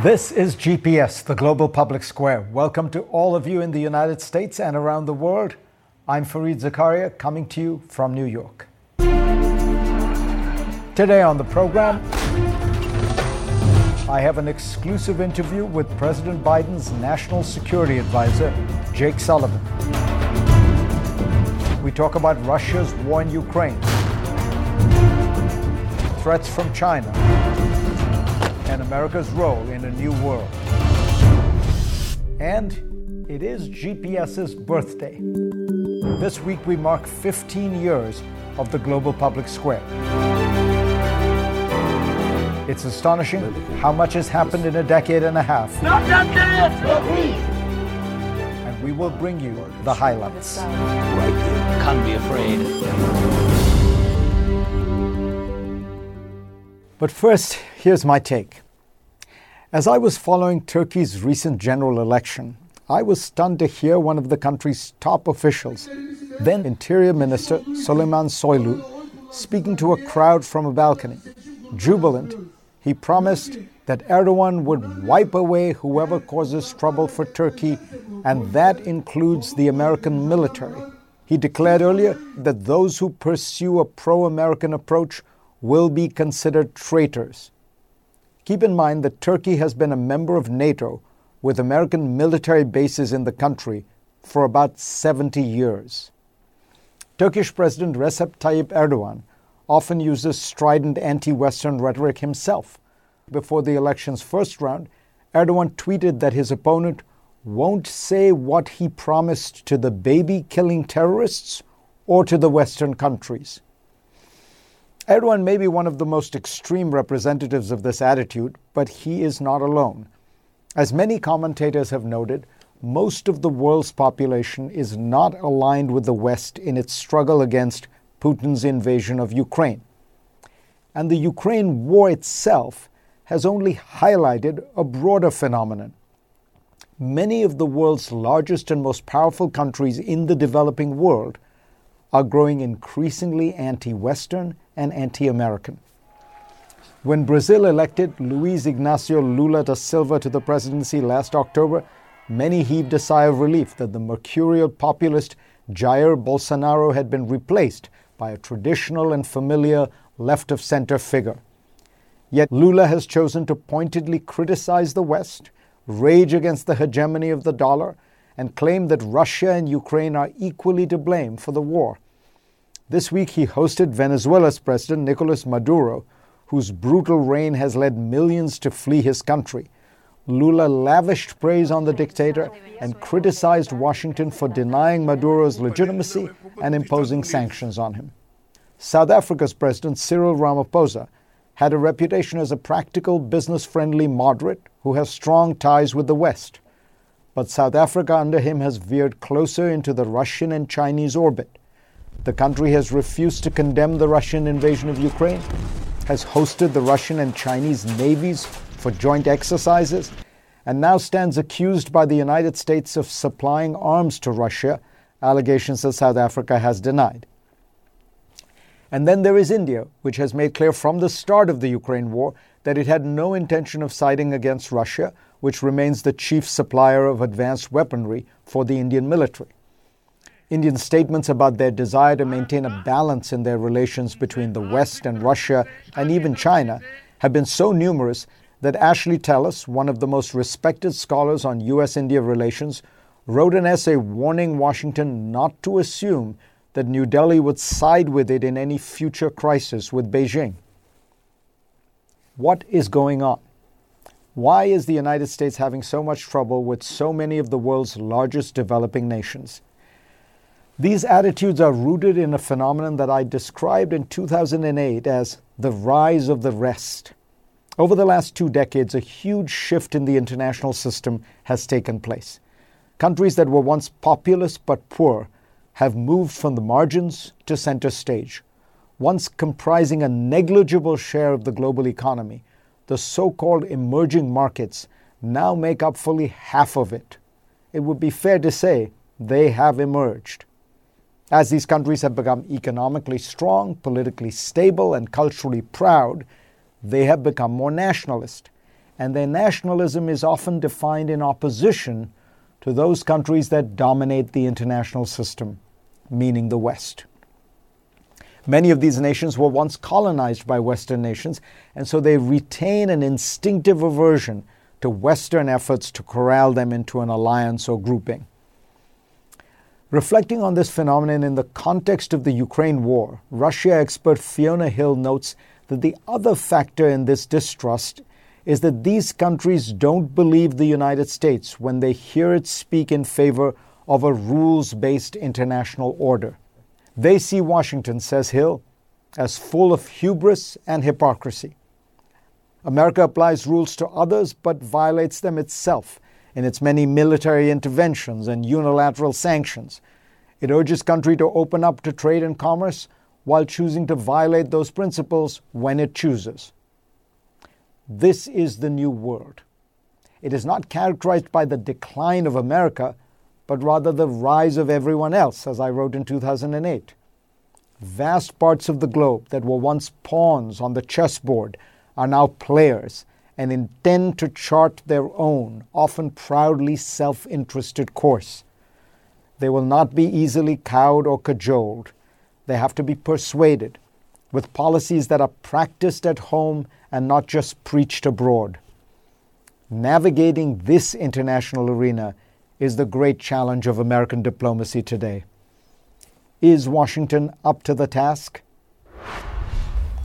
This is GPS, the Global Public Square. Welcome to all of you in the United States and around the world. I'm Fareed Zakaria, coming to you from New York. Today on the program, I have an exclusive interview with President Biden's National Security Advisor, Jake Sullivan. We talk about Russia's war in Ukraine, threats from China, and America's role in a new world. And it is GPS's birthday. This week we mark 15 years of the Global Public Square. It's astonishing how much has happened in a decade and a half. Not that dead! And we will bring you the highlights. Right there. Can't be afraid. But first, here's my take. As I was following Turkey's recent general election, I was stunned to hear one of the country's top officials, then Interior Minister Suleiman Soylu, speaking to a crowd from a balcony. Jubilant, he promised that Erdogan would wipe away whoever causes trouble for Turkey, and that includes the American military. He declared earlier that those who pursue a pro American approach will be considered traitors. Keep in mind that Turkey has been a member of NATO with American military bases in the country for about 70 years. Turkish President Recep Tayyip Erdogan often uses strident anti Western rhetoric himself. Before the election's first round, Erdogan tweeted that his opponent won't say what he promised to the baby killing terrorists or to the Western countries. Erdogan may be one of the most extreme representatives of this attitude, but he is not alone. As many commentators have noted, most of the world's population is not aligned with the West in its struggle against Putin's invasion of Ukraine. And the Ukraine war itself has only highlighted a broader phenomenon. Many of the world's largest and most powerful countries in the developing world are growing increasingly anti Western and anti American. When Brazil elected Luiz Ignacio Lula da Silva to the presidency last October, many heaved a sigh of relief that the mercurial populist Jair Bolsonaro had been replaced by a traditional and familiar left of center figure. Yet Lula has chosen to pointedly criticize the West, rage against the hegemony of the dollar, and claim that Russia and Ukraine are equally to blame for the war. This week he hosted Venezuela's President Nicolas Maduro, whose brutal reign has led millions to flee his country. Lula lavished praise on the dictator and criticized Washington for denying Maduro's legitimacy and imposing sanctions on him. South Africa's President Cyril Ramaphosa had a reputation as a practical, business friendly moderate who has strong ties with the West. But South Africa under him has veered closer into the Russian and Chinese orbit. The country has refused to condemn the Russian invasion of Ukraine, has hosted the Russian and Chinese navies for joint exercises, and now stands accused by the United States of supplying arms to Russia, allegations that South Africa has denied. And then there is India, which has made clear from the start of the Ukraine war that it had no intention of siding against Russia, which remains the chief supplier of advanced weaponry for the Indian military. Indian statements about their desire to maintain a balance in their relations between the West and Russia and even China have been so numerous that Ashley Tellis, one of the most respected scholars on U.S. India relations, wrote an essay warning Washington not to assume that New Delhi would side with it in any future crisis with Beijing. What is going on? Why is the United States having so much trouble with so many of the world's largest developing nations? These attitudes are rooted in a phenomenon that I described in 2008 as the rise of the rest. Over the last two decades, a huge shift in the international system has taken place. Countries that were once populous but poor have moved from the margins to center stage. Once comprising a negligible share of the global economy, the so called emerging markets now make up fully half of it. It would be fair to say they have emerged. As these countries have become economically strong, politically stable, and culturally proud, they have become more nationalist. and their nationalism is often defined in opposition to those countries that dominate the international system, meaning the West. Many of these nations were once colonized by Western nations, and so they retain an instinctive aversion to Western efforts to corral them into an alliance or grouping. Reflecting on this phenomenon in the context of the Ukraine war, Russia expert Fiona Hill notes that the other factor in this distrust is that these countries don't believe the United States when they hear it speak in favor of a rules based international order. They see Washington, says Hill, as full of hubris and hypocrisy. America applies rules to others but violates them itself in its many military interventions and unilateral sanctions. It urges country to open up to trade and commerce while choosing to violate those principles when it chooses. This is the new world. It is not characterized by the decline of America, but rather the rise of everyone else, as I wrote in 2008. Vast parts of the globe that were once pawns on the chessboard are now players and intend to chart their own, often proudly self interested course. They will not be easily cowed or cajoled. They have to be persuaded with policies that are practiced at home and not just preached abroad. Navigating this international arena is the great challenge of American diplomacy today. Is Washington up to the task?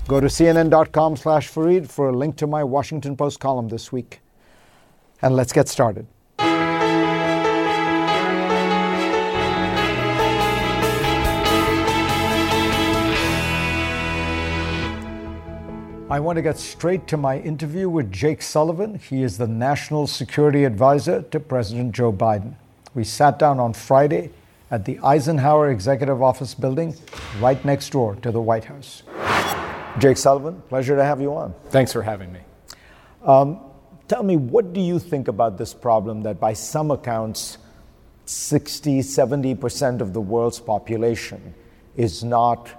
Go to cnn.com slash Fareed for a link to my Washington Post column this week. And let's get started. I want to get straight to my interview with Jake Sullivan. He is the National Security Advisor to President Joe Biden. We sat down on Friday at the Eisenhower Executive Office building right next door to the White House. Jake Sullivan, pleasure to have you on. Thanks for having me. Um, tell me, what do you think about this problem that by some accounts, 60, 70% of the world's population is not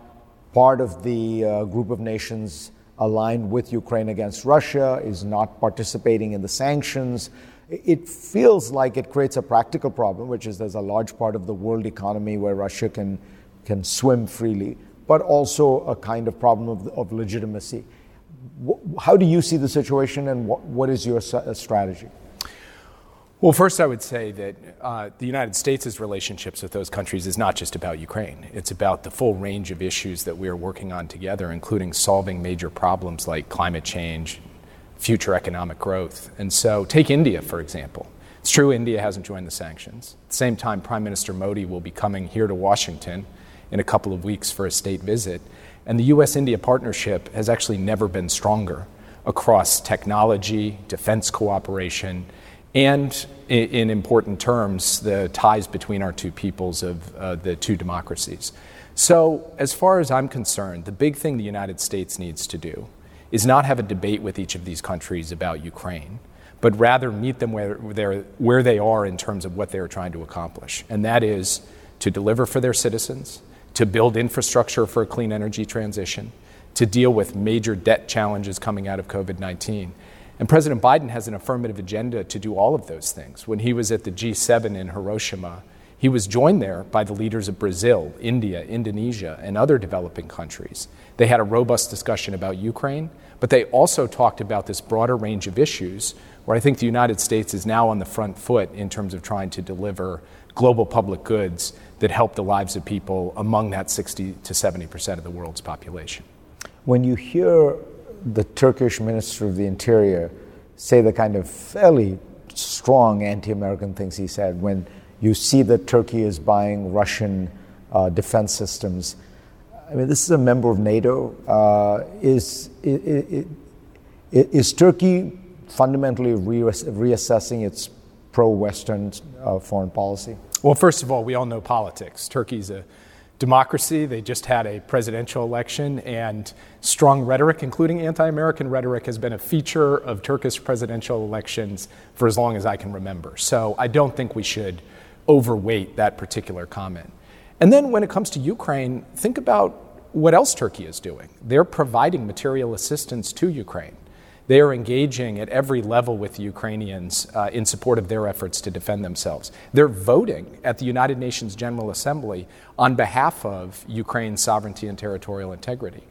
part of the uh, group of nations aligned with Ukraine against Russia, is not participating in the sanctions. It feels like it creates a practical problem, which is there's a large part of the world economy where Russia can, can swim freely, but also a kind of problem of, of legitimacy. How do you see the situation and what, is your strategy? Well, first, I would say that uh, the United States' relationships with those countries is not just about Ukraine. It's about the full range of issues that we are working on together, including solving major problems like climate change, future economic growth. And so, take India, for example. It's true India hasn't joined the sanctions. At the same time, Prime Minister Modi will be coming here to Washington in a couple of weeks for a state visit. And the US India partnership has actually never been stronger across technology, defense cooperation and in important terms, the ties between our two peoples of uh, the two democracies. So, as far as I'm concerned, the big thing the United States needs to do is not have a debate with each of these countries about Ukraine, but rather meet them where, where they are in terms of what they're trying to accomplish. And that is to deliver for their citizens, to build infrastructure for a clean energy transition, to deal with major debt challenges coming out of COVID 19 and President Biden has an affirmative agenda to do all of those things. When he was at the G7 in Hiroshima, he was joined there by the leaders of Brazil, India, Indonesia, and other developing countries. They had a robust discussion about Ukraine, but they also talked about this broader range of issues where I think the United States is now on the front foot in terms of trying to deliver global public goods that help the lives of people among that 60 to 70 percent of the world's population. When you hear the Turkish Minister of the Interior say the kind of fairly strong anti American things he said when you see that Turkey is buying Russian uh, defense systems. I mean, this is a member of NATO. Uh, is, is, is, Turkey fundamentally reassessing its pro Western uh, foreign policy? Well, first of all, we all know politics. Turkey's a democracy. They just had a presidential election, and strong rhetoric, including anti American rhetoric, has been a feature of Turkish presidential elections for as long as I can remember. So I don't think we should overweight that particular comment. And then when it comes to Ukraine, think about what else Turkey is doing. They're providing material assistance to Ukraine. They are engaging at every level with the Ukrainians uh, in support of their efforts to defend themselves. They're voting at the United Nations General Assembly on behalf of Ukraine's sovereignty and territorial integrity.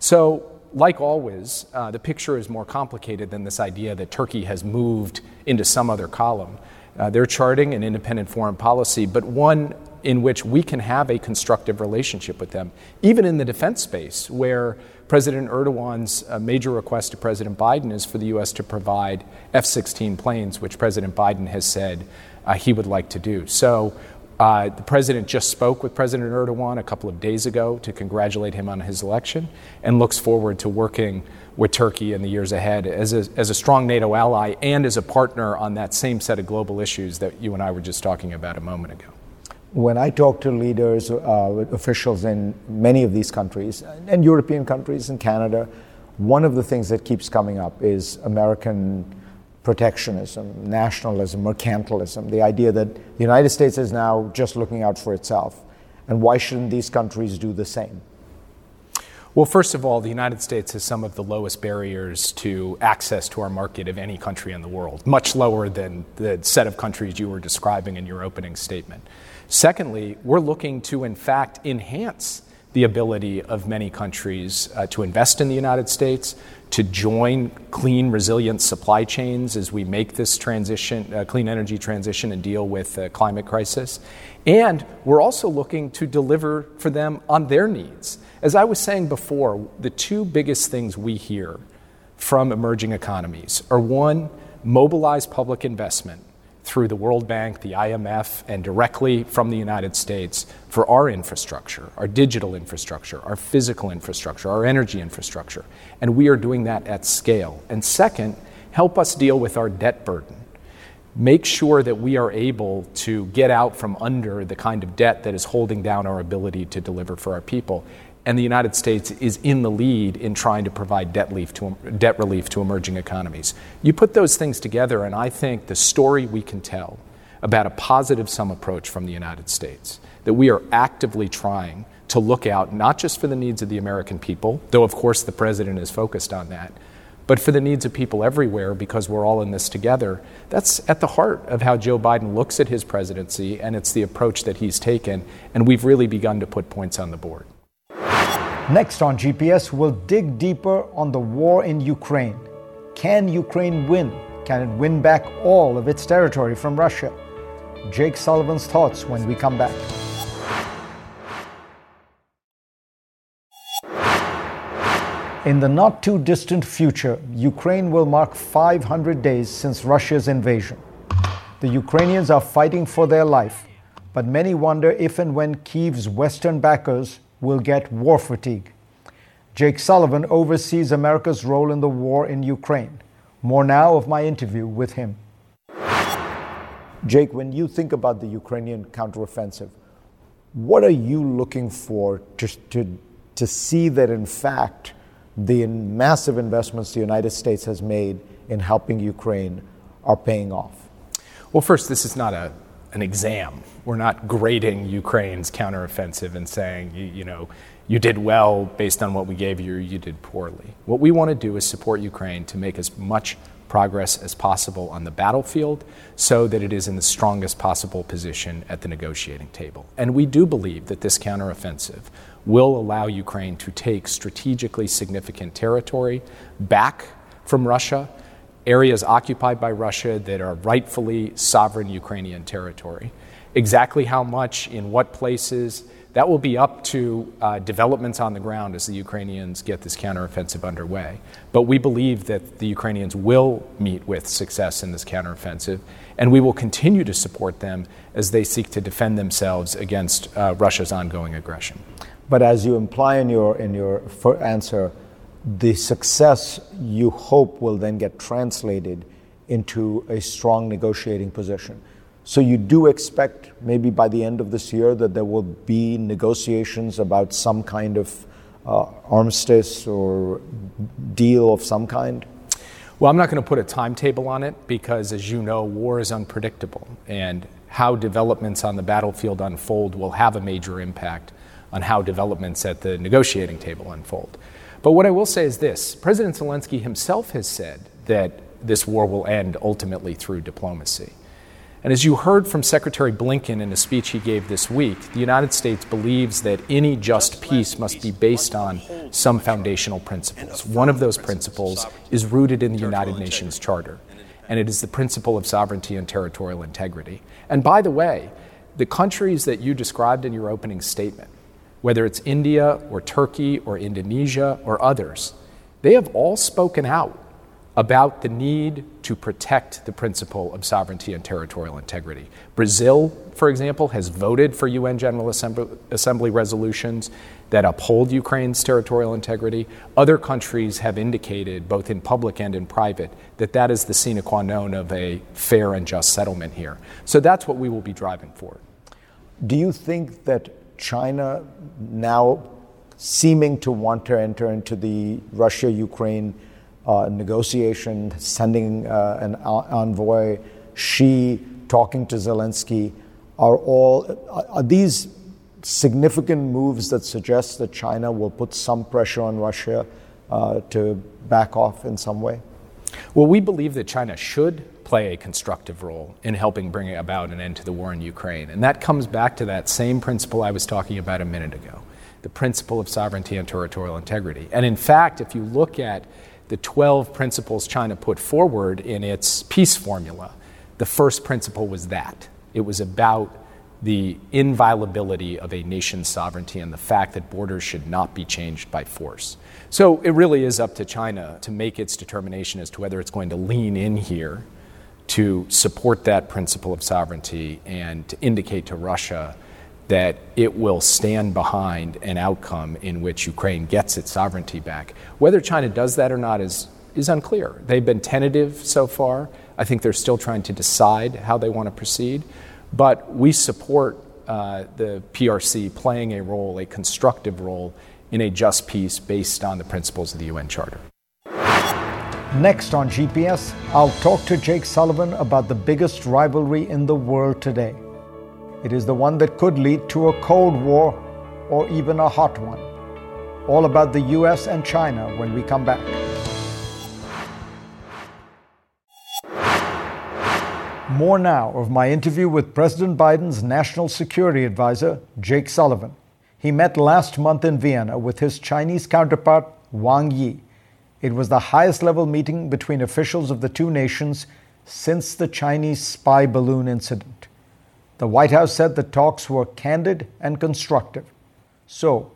So, like always, uh, the picture is more complicated than this idea that Turkey has moved into some other column. Uh, they're charting an independent foreign policy, but one in which we can have a constructive relationship with them, even in the defense space, where President Erdogan's uh, major request to President Biden is for the U.S. to provide F 16 planes, which President Biden has said uh, he would like to do. So uh, the president just spoke with President Erdogan a couple of days ago to congratulate him on his election and looks forward to working with Turkey in the years ahead as a, as a strong NATO ally and as a partner on that same set of global issues that you and I were just talking about a moment ago when I talk to leaders, uh, officials in many of these countries, and European countries and Canada, one of the things that keeps coming up is American protectionism, nationalism, mercantilism, the idea that the United States is now just looking out for itself. And why shouldn't these countries do the same? Well, first of all, the United States has some of the lowest barriers to access to our market of any country in the world, much lower than the set of countries you were describing in your opening statement. Secondly, we're looking to, in fact, enhance the ability of many countries uh, to invest in the United States, to join clean, resilient supply chains as we make this transition, uh, clean energy transition, and deal with the climate crisis. And we're also looking to deliver for them on their needs. As I was saying before, the two biggest things we hear from emerging economies are one, mobilize public investment through the World Bank, the IMF, and directly from the United States for our infrastructure, our digital infrastructure, our physical infrastructure, our energy infrastructure. And we are doing that at scale. And second, help us deal with our debt burden. Make sure that we are able to get out from under the kind of debt that is holding down our ability to deliver for our people and the United States is in the lead in trying to provide debt relief, to, debt relief to emerging economies. You put those things together, and I think the story we can tell about a positive sum approach from the United States, that we are actively trying to look out not just for the needs of the American people, though of course the president is focused on that, but for the needs of people everywhere because we're all in this together. That's at the heart of how Joe Biden looks at his presidency, and it's the approach that he's taken, and we've really begun to put points on the board. Next on GPS, we'll dig deeper on the war in Ukraine. Can Ukraine win? Can it win back all of its territory from Russia? Jake Sullivan's thoughts when we come back. In the not too distant future, Ukraine will mark 500 days since Russia's invasion. The Ukrainians are fighting for their life, but many wonder if and when Kyiv's Western backers will get war fatigue. Jake Sullivan oversees America's role in the war in Ukraine. More now of my interview with him. Jake, when you think about the Ukrainian counteroffensive, what are you looking for to, to, to see that, in fact, the massive investments the United States has made in helping Ukraine are paying off? Well, first, this is not a an exam. We're not grading Ukraine's counteroffensive and saying, you, you, know, you did well based on what we gave you, you did poorly. What we want to do is support Ukraine to make as much progress as possible on the battlefield so that it is in the strongest possible position at the negotiating table. And we do believe that this counteroffensive will allow Ukraine to take strategically significant territory back from Russia areas occupied by Russia that are rightfully sovereign Ukrainian territory. Exactly how much, in what places, that will be up to uh, developments on the ground as the Ukrainians get this counteroffensive underway. But we believe that the Ukrainians will meet with success in this counteroffensive, and we will continue to support them as they seek to defend themselves against uh, Russia's ongoing aggression. But as you imply in your, in your answer, the success you hope will then get translated into a strong negotiating position. So you do expect maybe by the end of this year that there will be negotiations about some kind of uh, armistice or deal of some kind? Well, I'm not going to put a timetable on it because, as you know, war is unpredictable, and how developments on the battlefield unfold will have a major impact on how developments at the negotiating table unfold. But what I will say is this President Zelensky himself has said that this war will end ultimately through diplomacy. And as you heard from Secretary Blinken in a speech he gave this week, the United States believes that any just peace must be based on some foundational principles. One of those principles is rooted in the United Nations Charter, and it is the principle of sovereignty and territorial integrity. And by the way, the countries that you described in your opening statement, whether it's India or Turkey or Indonesia or others, they have all spoken out about the need to protect the principle of sovereignty and territorial integrity. Brazil, for example, has voted for UN General Assembly, Assembly, resolutions that uphold Ukraine's territorial integrity. Other countries have indicated, both in public and in private, that that is the sine qua non of a fair and just settlement here. So that's what we will be driving for. Do you think that China now seeming to want to enter into the Russia Ukraine uh, negotiation, sending uh, an envoy, Xi talking to Zelensky, are all are these significant moves that suggest that China will put some pressure on Russia uh, to back off in some way? Well, we believe that China should play a constructive role in helping bring about an end to the war in Ukraine. And that comes back to that same principle I was talking about a minute ago the principle of sovereignty and territorial integrity. And in fact, if you look at the 12 principles China put forward in its peace formula, the first principle was that. It was about the inviolability of a nation's sovereignty and the fact that borders should not be changed by force. So it really is up to China to make its determination as to whether it's going to lean in here to support that principle of sovereignty and to indicate to Russia that it will stand behind an outcome in which Ukraine gets its sovereignty back. Whether China does that or not is, is unclear. They've been tentative so far. I think they're still trying to decide how they want to proceed. But we support uh, the PRC playing a role, a constructive role, in a just peace based on the principles of the UN Charter. Next on GPS, I'll talk to Jake Sullivan about the biggest rivalry in the world today it is the one that could lead to a Cold War or even a hot one. All about the US and China when we come back. More now of my interview with President Biden's National Security Advisor, Jake Sullivan. He met last month in Vienna with his Chinese counterpart, Wang Yi. It was the highest level meeting between officials of the two nations since the Chinese spy balloon incident. The White House said the talks were candid and constructive. So,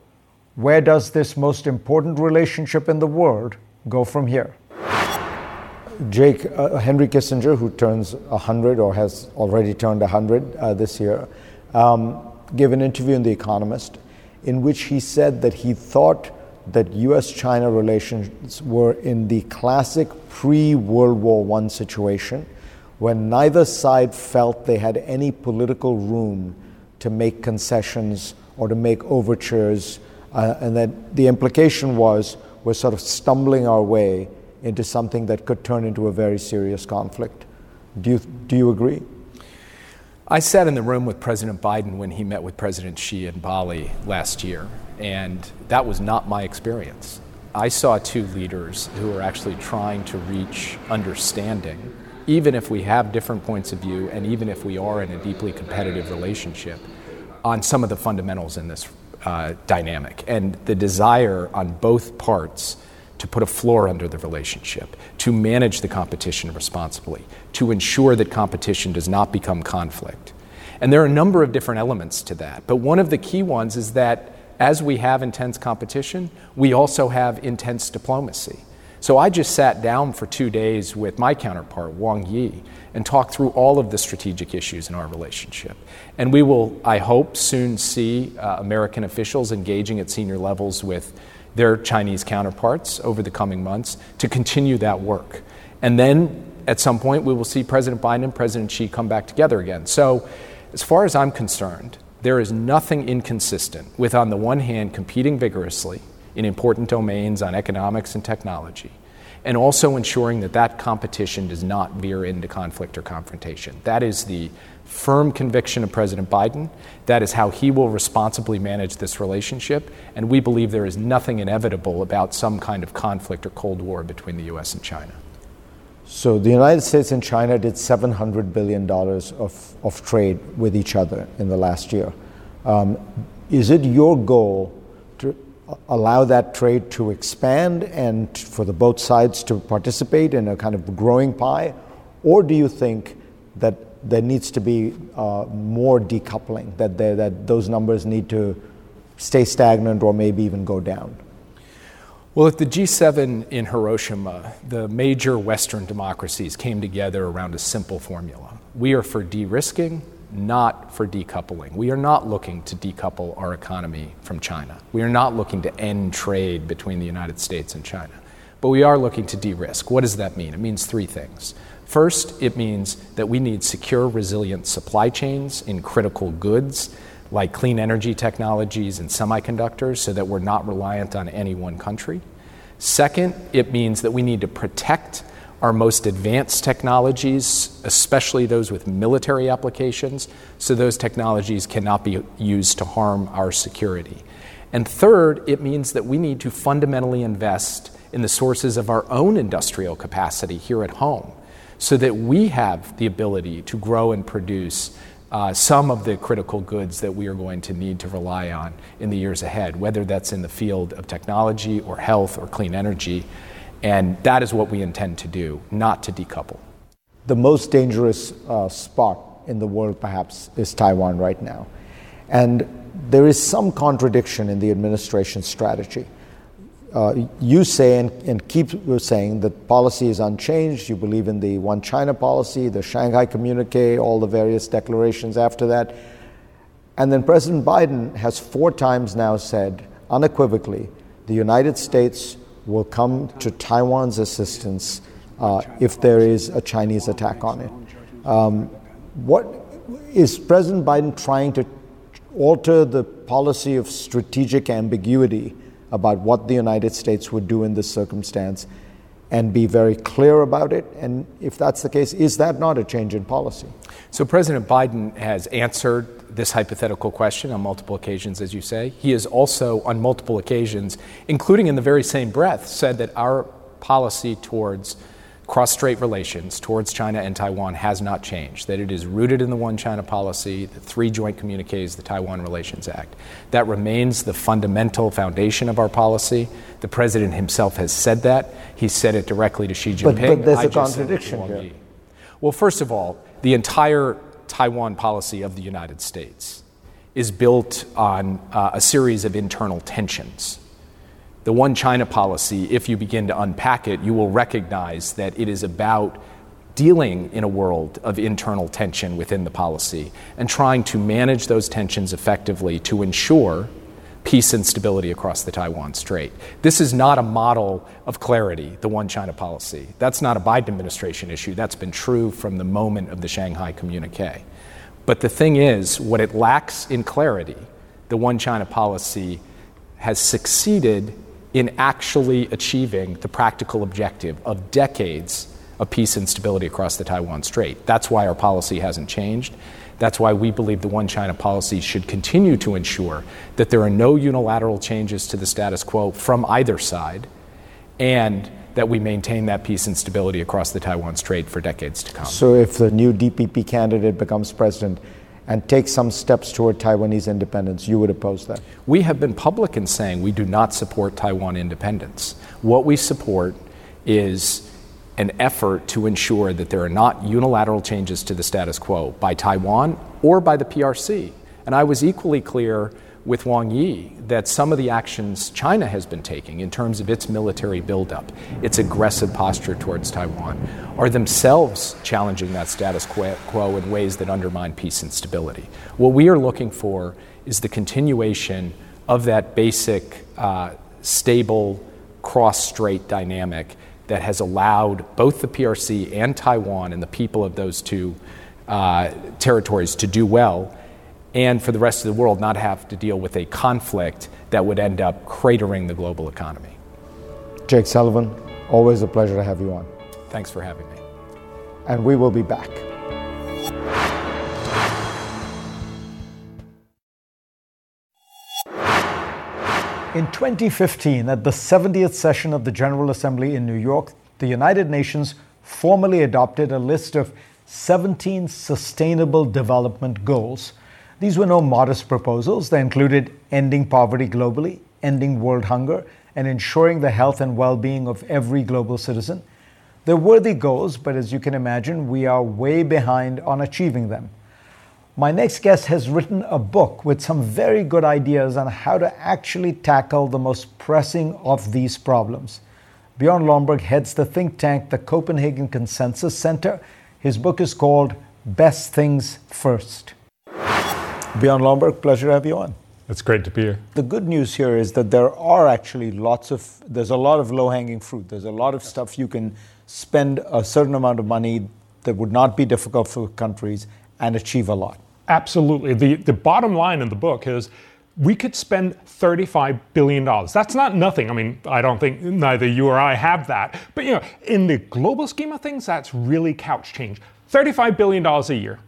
where does this most important relationship in the world go from here? Jake, uh, Henry Kissinger, who turns 100 or has already turned 100 uh, this year, um, gave an interview in The Economist in which he said that he thought that US China relations were in the classic pre World War I situation when neither side felt they had any political room to make concessions or to make overtures, uh, and that the implication was we're sort of stumbling our way into something that could turn into a very serious conflict. Do you, do you agree? I sat in the room with President Biden when he met with President Xi in Bali last year, and that was not my experience. I saw two leaders who were actually trying to reach understanding even if we have different points of view and even if we are in a deeply competitive relationship, on some of the fundamentals in this uh, dynamic and the desire on both parts to put a floor under the relationship, to manage the competition responsibly, to ensure that competition does not become conflict. And there are a number of different elements to that. But one of the key ones is that as we have intense competition, we also have intense diplomacy. So I just sat down for two days with my counterpart, Wang Yi, and talked through all of the strategic issues in our relationship. And we will, I hope, soon see uh, American officials engaging at senior levels with their Chinese counterparts over the coming months to continue that work. And then at some point, we will see President Biden and President Xi come back together again. So, as far as I'm concerned, there is nothing inconsistent with, on the one hand, competing vigorously in important domains on economics and technology, and also ensuring that that competition does not veer into conflict or confrontation. That is the firm conviction of President Biden. That is how he will responsibly manage this relationship. And we believe there is nothing inevitable about some kind of conflict or Cold War between the U.S. and China. So the United States and China did $700 billion of, of trade with each other in the last year. Um, is it your goal to allow that trade to expand and for the both sides to participate in a kind of growing pie? Or do you think that there needs to be uh, more decoupling, that, that those numbers need to stay stagnant or maybe even go down? Well, at the G7 in Hiroshima, the major Western democracies came together around a simple formula. We are for de risking, not for decoupling. We are not looking to decouple our economy from China. We are not looking to end trade between the United States and China. But we are looking to de risk. What does that mean? It means three things. First, it means that we need secure, resilient supply chains in critical goods like clean energy technologies and semiconductors so that we're not reliant on any one country. Second, it means that we need to protect our most advanced technologies, especially those with military applications, so those technologies cannot be used to harm our security. And third, it means that we need to fundamentally invest in the sources of our own industrial capacity here at home so that we have the ability to grow and produce uh, some of the critical goods that we are going to need to rely on in the years ahead, whether that's in the field of technology or health or clean energy. And that is what we intend to do, not to decouple. The most dangerous uh, spot in the world, perhaps, is Taiwan right now. And there is some contradiction in the administration's strategy uh, you say and, and keep saying that policy is unchanged. You believe in the One China policy, the Shanghai Communique, all the various declarations after that. And then President Biden has four times now said unequivocally the United States will come to Taiwan's assistance uh, if there is a Chinese attack on it. Um, what is President Biden trying to alter the policy of strategic ambiguity? About what the United States would do in this circumstance and be very clear about it? And if that's the case, is that not a change in policy? So, President Biden has answered this hypothetical question on multiple occasions, as you say. He has also, on multiple occasions, including in the very same breath, said that our policy towards cross strait relations towards China and Taiwan has not changed, that it is rooted in the One China policy, the three joint communiques, the Taiwan Relations Act. That remains the fundamental foundation of our policy. The president himself has said that. He said it directly to Xi Jinping. But, but there's I a contradiction here. Well, first of all, the entire Taiwan policy of the United States is built on uh, a series of internal tensions the One China policy, if you begin to unpack it, you will recognize that it is about dealing in a world of internal tension within the policy and trying to manage those tensions effectively to ensure peace and stability across the Taiwan Strait. This is not a model of clarity, the One China policy. That's not a Biden administration issue. That's been true from the moment of the Shanghai communique. But the thing is, what it lacks in clarity, the One China policy has succeeded in actually achieving the practical objective of decades of peace and stability across the Taiwan Strait. That's why our policy hasn't changed. That's why we believe the One China policy should continue to ensure that there are no unilateral changes to the status quo from either side and that we maintain that peace and stability across the Taiwan Strait for decades to come. So, if the new DPP candidate becomes president, and take some steps toward Taiwanese independence, you would oppose that? We have been public in saying we do not support Taiwan independence. What we support is an effort to ensure that there are not unilateral changes to the status quo by Taiwan or by the PRC. And I was equally clear with Wang Yi that some of the actions China has been taking in terms of its military buildup, its aggressive posture towards Taiwan, are themselves challenging that status quo in ways that undermine peace and stability. What we are looking for is the continuation of that basic, uh, stable, cross strait dynamic that has allowed both the PRC and Taiwan and the people of those two uh, territories to do well and for the rest of the world not have to deal with a conflict that would end up cratering the global economy. Jake Sullivan, Always a pleasure to have you on. Thanks for having me. And we will be back. In 2015, at the 70th session of the General Assembly in New York, the United Nations formally adopted a list of 17 Sustainable Development Goals. These were no modest proposals. They included ending poverty globally, ending world hunger, and ensuring the health and well being of every global citizen. They're worthy goals, but as you can imagine, we are way behind on achieving them. My next guest has written a book with some very good ideas on how to actually tackle the most pressing of these problems. Bjorn Lomborg heads the think tank, the Copenhagen Consensus Center. His book is called Best Things First. Bjorn Lomborg, pleasure to have you on. It's great to be here. The good news here is that there are actually lots of, there's a lot of low hanging fruit. There's a lot of stuff you can spend a certain amount of money that would not be difficult for countries and achieve a lot. Absolutely. The, the bottom line in the book is we could spend $35 billion. That's not nothing. I mean, I don't think neither you or I have that. But you know, in the global scheme of things, that's really couch change. $35 billion a year.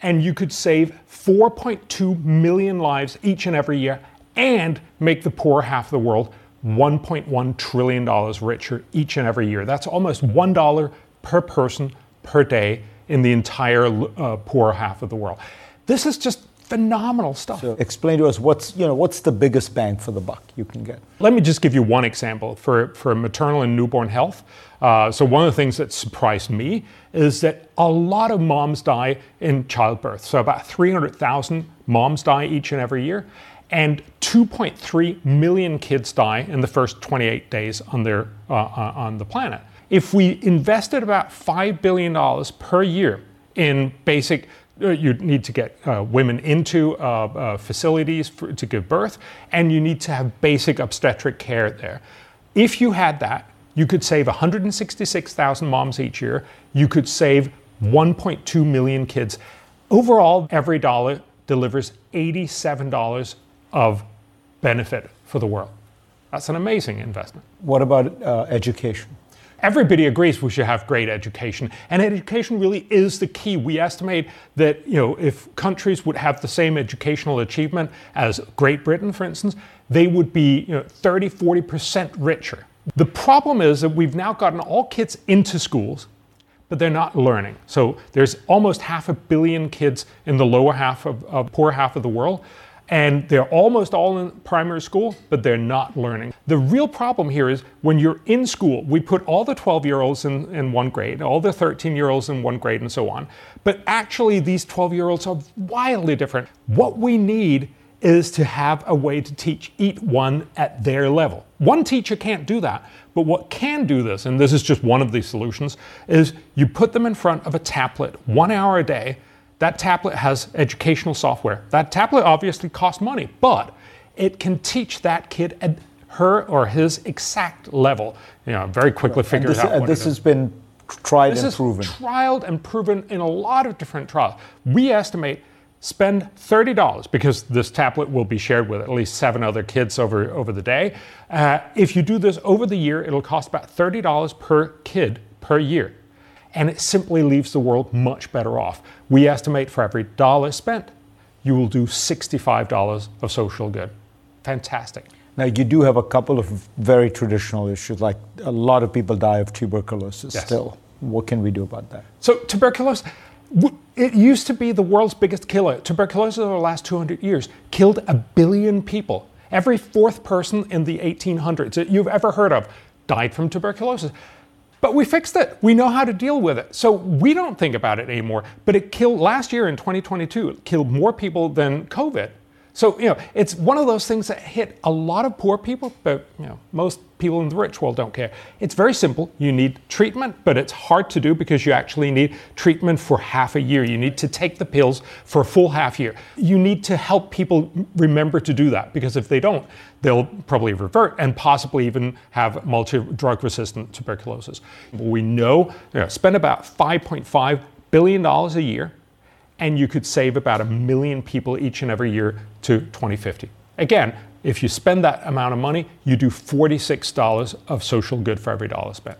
And you could save 4.2 million lives each and every year and make the poor half of the world $1.1 trillion richer each and every year. That's almost $1 per person per day in the entire uh, poor half of the world. This is just phenomenal stuff. So explain to us what's you know what's the biggest bang for the buck you can get. Let me just give you one example for for maternal and newborn health. Uh, so one of the things that surprised me is that a lot of moms die in childbirth. So about 300,000 moms die each and every year, and 2.3 million kids die in the first 28 days on their uh, uh, on the planet. If we invested about five billion dollars per year in basic you need to get uh, women into uh, uh, facilities for, to give birth, and you need to have basic obstetric care there. If you had that, you could save 166,000 moms each year. You could save 1.2 million kids. Overall, every dollar delivers $87 of benefit for the world. That's an amazing investment. What about uh, education? Everybody agrees we should have great education, and education really is the key. We estimate that you know if countries would have the same educational achievement as Great Britain, for instance, they would be you know, 30, 40 percent richer. The problem is that we've now gotten all kids into schools, but they're not learning. So there's almost half a billion kids in the lower half of, of poor half of the world and they're almost all in primary school, but they're not learning. The real problem here is when you're in school, we put all the 12 year olds in, in one grade, all the 13 year olds in one grade, and so on. But actually, these 12 year olds are wildly different. What we need is to have a way to teach each one at their level. One teacher can't do that, but what can do this, and this is just one of the solutions, is you put them in front of a tablet one hour a day that tablet has educational software. That tablet obviously costs money, but it can teach that kid at her or his exact level. You know, very quickly right. figure this, out. this has been tried this and proven. Trialed and proven in a lot of different trials. We estimate spend $30 because this tablet will be shared with at least seven other kids over, over the day. Uh, if you do this over the year, it'll cost about $30 per kid per year and it simply leaves the world much better off. We estimate for every dollar spent, you will do $65 of social good. Fantastic. Now, you do have a couple of very traditional issues, like a lot of people die of tuberculosis yes. still. What can we do about that? So, tuberculosis, it used to be the world's biggest killer. Tuberculosis over the last 200 years killed a billion people. Every fourth person in the 1800s that you've ever heard of died from tuberculosis. But we fixed it. We know how to deal with it. So we don't think about it anymore. But it killed last year in 2022, it killed more people than COVID. So, you know, it's one of those things that hit a lot of poor people, but, you know, most people in the rich world don't care. It's very simple. You need treatment, but it's hard to do because you actually need treatment for half a year. You need to take the pills for a full half year. You need to help people remember to do that because if they don't, they'll probably revert and possibly even have multi drug resistant tuberculosis. We know, you know spend about $5.5 billion a year and you could save about a million people each and every year to 2050. Again, If you spend that amount of money, you do $46 of social good for every dollar spent.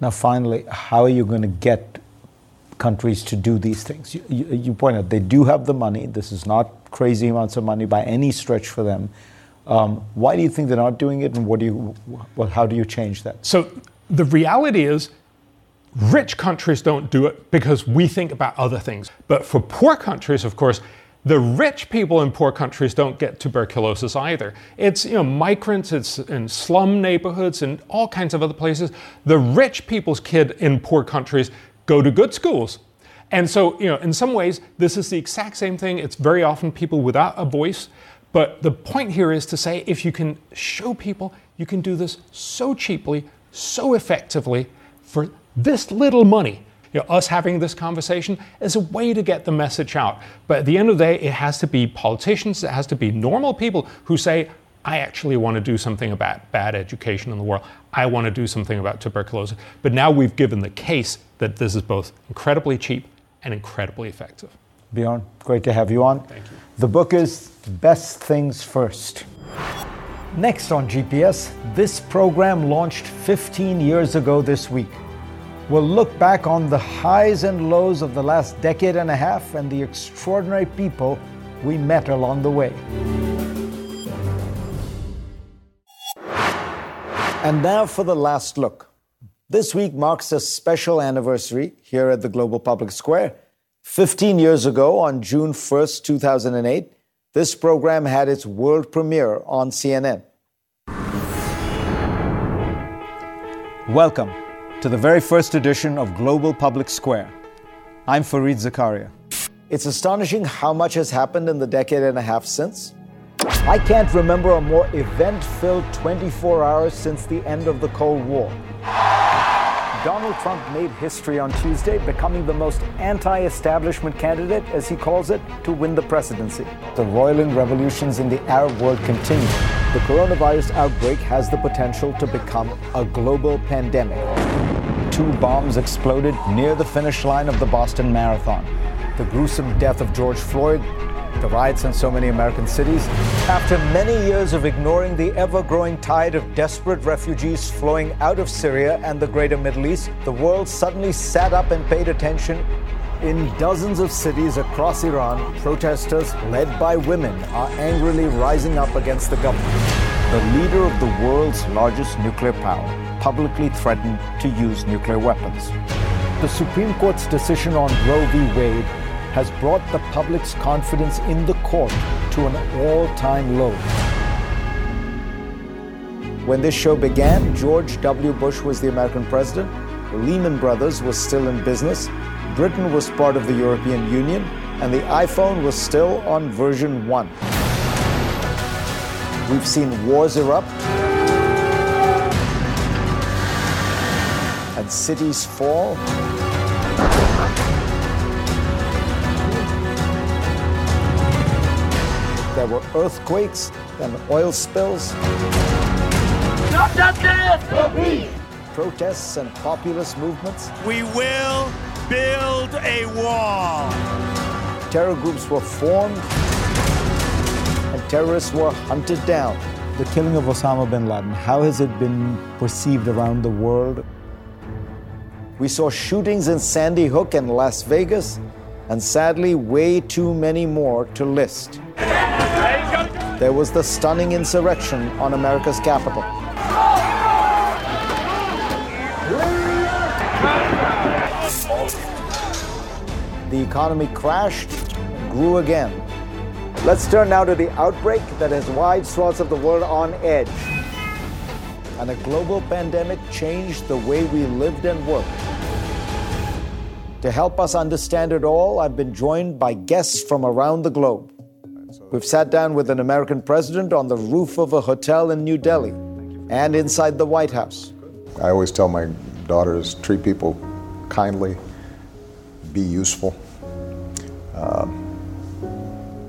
Now, finally, how are you going to get countries to do these things? You, you, you point out they do have the money. This is not crazy amounts of money by any stretch for them. Um, why do you think they're not doing it, and what do you, well, how do you change that? So the reality is, rich countries don't do it because we think about other things. But for poor countries, of course, the rich people in poor countries don't get tuberculosis either. It's you know migrants, it's in slum neighborhoods and all kinds of other places. The rich people's kid in poor countries go to good schools. And so, you know, in some ways, this is the exact same thing. It's very often people without a voice. But the point here is to say if you can show people you can do this so cheaply, so effectively, for this little money, you know, us having this conversation is a way to get the message out. But at the end of the day, it has to be politicians, it has to be normal people who say, I actually want to do something about bad education in the world. I want to do something about tuberculosis. But now we've given the case that this is both incredibly cheap and incredibly effective. Bjorn, great to have you on. Thank you. The book is Best Things First. Next on GPS, this program launched 15 years ago this week. We'll look back on the highs and lows of the last decade and a half and the extraordinary people we met along the way. And now for the last look. This week marks a special anniversary here at the Global Public Square. 15 years ago, on June 1st, 2008, this program had its world premiere on CNN. Welcome to the very first edition of Global Public Square. I'm Fareed Zakaria. It's astonishing how much has happened in the decade and a half since. I can't remember a more event filled 24 hours since the end of the Cold War. Donald Trump made history on Tuesday, becoming the most anti establishment candidate, as he calls it, to win the presidency. The roiling revolutions in the Arab world continue. The coronavirus outbreak has the potential to become a global pandemic. Two bombs exploded near the finish line of the Boston Marathon. The gruesome death of George Floyd, the riots in so many American cities. After many years of ignoring the ever growing tide of desperate refugees flowing out of Syria and the greater Middle East, the world suddenly sat up and paid attention. In dozens of cities across Iran, protesters, led by women, are angrily rising up against the government. The leader of the world's largest nuclear power publicly threatened to use nuclear weapons. The Supreme Court's decision on Roe v. Wade has brought the public's confidence in the court to an all time low. When this show began, George W. Bush was the American president, Lehman Brothers was still in business, Britain was part of the European Union, and the iPhone was still on version 1. We've seen wars erupt and cities fall. Were earthquakes and oil spills. Not justice! No peace! Protests and populist movements. We will build a wall. Terror groups were formed and terrorists were hunted down. The killing of Osama bin Laden, how has it been perceived around the world? We saw shootings in Sandy Hook and Las Vegas, and sadly, way too many more to list. There was the stunning insurrection on America's capital. The economy crashed, grew again. Let's turn now to the outbreak that has wide swaths of the world on edge. And a global pandemic changed the way we lived and worked. To help us understand it all, I've been joined by guests from around the globe. We've sat down with an American president on the roof of a hotel in New Delhi and inside the White House. I always tell my daughters treat people kindly, be useful, um,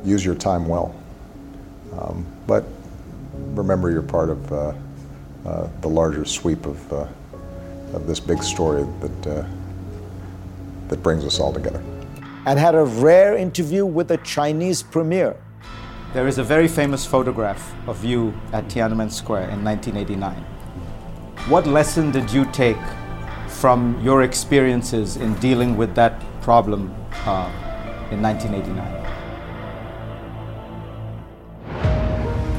use your time well. Um, but remember you're part of uh, uh, the larger sweep of, uh, of this big story that, uh, that brings us all together. And had a rare interview with a Chinese premier. There is a very famous photograph of you at Tiananmen Square in 1989. What lesson did you take from your experiences in dealing with that problem uh, in 1989?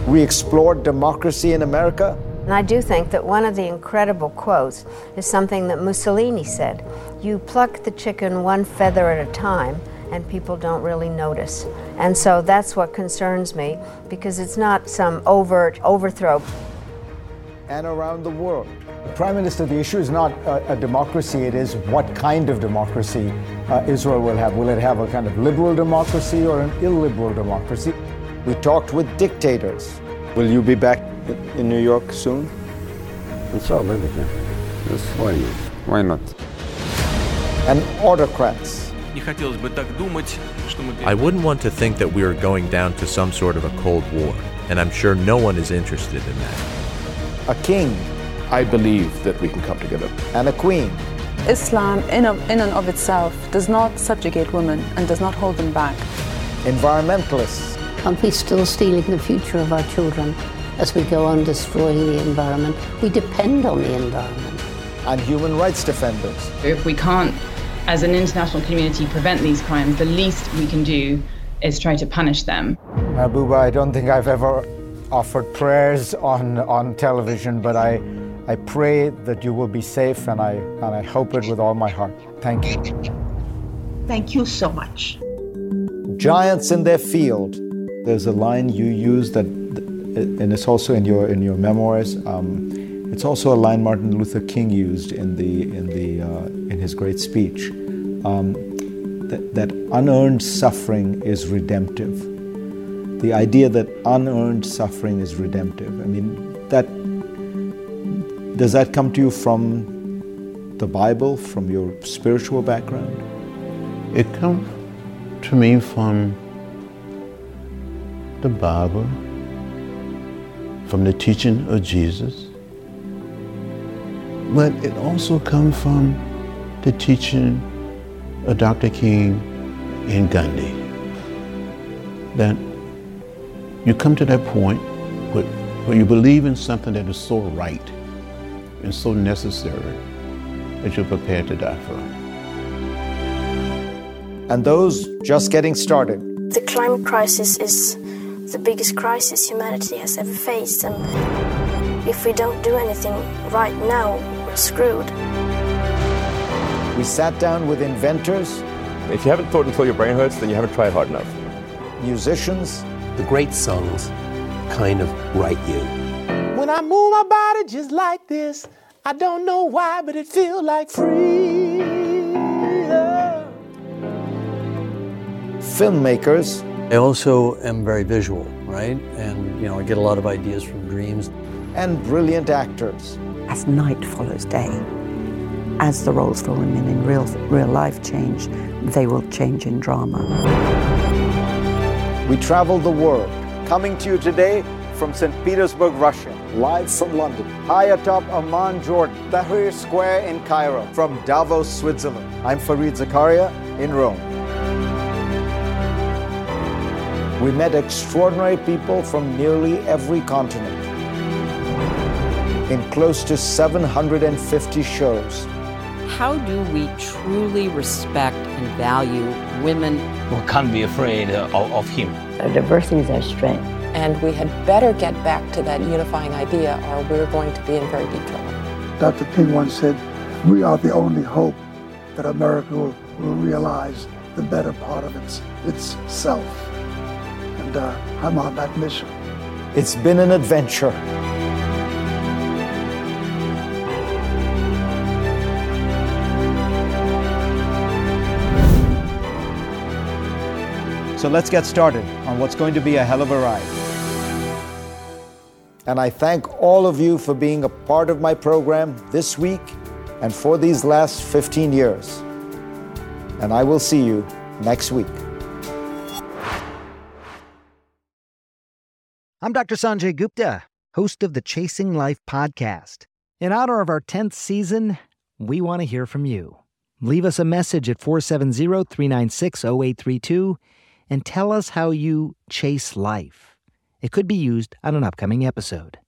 We explored democracy in America. And I do think that one of the incredible quotes is something that Mussolini said You pluck the chicken one feather at a time, and people don't really notice. And so that's what concerns me because it's not some overt overthrow. And around the world. Prime Minister, the issue is not a, a democracy, it is what kind of democracy uh, Israel will have. Will it have a kind of liberal democracy or an illiberal democracy? We talked with dictators. Will you be back in New York soon? Inshallah, yes, why not? Why not? And autocrats. I wouldn't want to think that we are going down to some sort of a Cold War, and I'm sure no one is interested in that. A king. I believe that we can come together. And a queen. Islam, in, of, in and of itself, does not subjugate women and does not hold them back. Environmentalists. Aren't we still stealing the future of our children as we go on destroying the environment? We depend on the environment. And human rights defenders. If we can't as an international community prevent these crimes, the least we can do is try to punish them. Mahbuba, I don't think I've ever offered prayers on, on television, but I, I pray that you will be safe, and I, and I hope it with all my heart. Thank you. Thank you so much. Giants in their field. There's a line you use that, and it's also in your in your memoirs. Um, it's also a line Martin Luther King used in the in the uh, in his great speech. Um, that, that unearned suffering is redemptive. The idea that unearned suffering is redemptive. I mean, that does that come to you from the Bible, from your spiritual background? It comes to me from the Bible, from the teaching of Jesus but it also comes from the teaching of Dr. King and Gandhi. That you come to that point where, where you believe in something that is so right and so necessary that you're prepared to die for. It. And those just getting started. The climate crisis is the biggest crisis humanity has ever faced, and if we don't do anything right now, we're screwed. We sat down with inventors. If you haven't thought until your brain hurts, then you haven't tried hard enough. Musicians. The great songs kind of write you. When I move my body just like this, I don't know why, but it feels like freedom. Filmmakers. I also am very visual, right? And, you know, I get a lot of ideas from dreams. And brilliant actors as night follows day. As the roles for women in real, real life change, they will change in drama. We travel the world, coming to you today from St. Petersburg, Russia, live from London, high atop Amman, Jordan, Tahrir Square in Cairo, from Davos, Switzerland. I'm Fareed Zakaria in Rome. We met extraordinary people from nearly every continent in close to 750 shows. How do we truly respect and value women? We can't be afraid of, of him. Our diversity is our strength. And we had better get back to that unifying idea, or we're going to be in very deep trouble. Dr. King once said, We are the only hope that America will, will realize the better part of its, its self. And uh, I'm on that mission. It's been an adventure. So let's get started on what's going to be a hell of a ride. And I thank all of you for being a part of my program this week and for these last 15 years. And I will see you next week. I'm Dr. Sanjay Gupta, host of the Chasing Life podcast. In honor of our 10th season, we want to hear from you. Leave us a message at 470 396 0832 and tell us how you chase life. It could be used on an upcoming episode.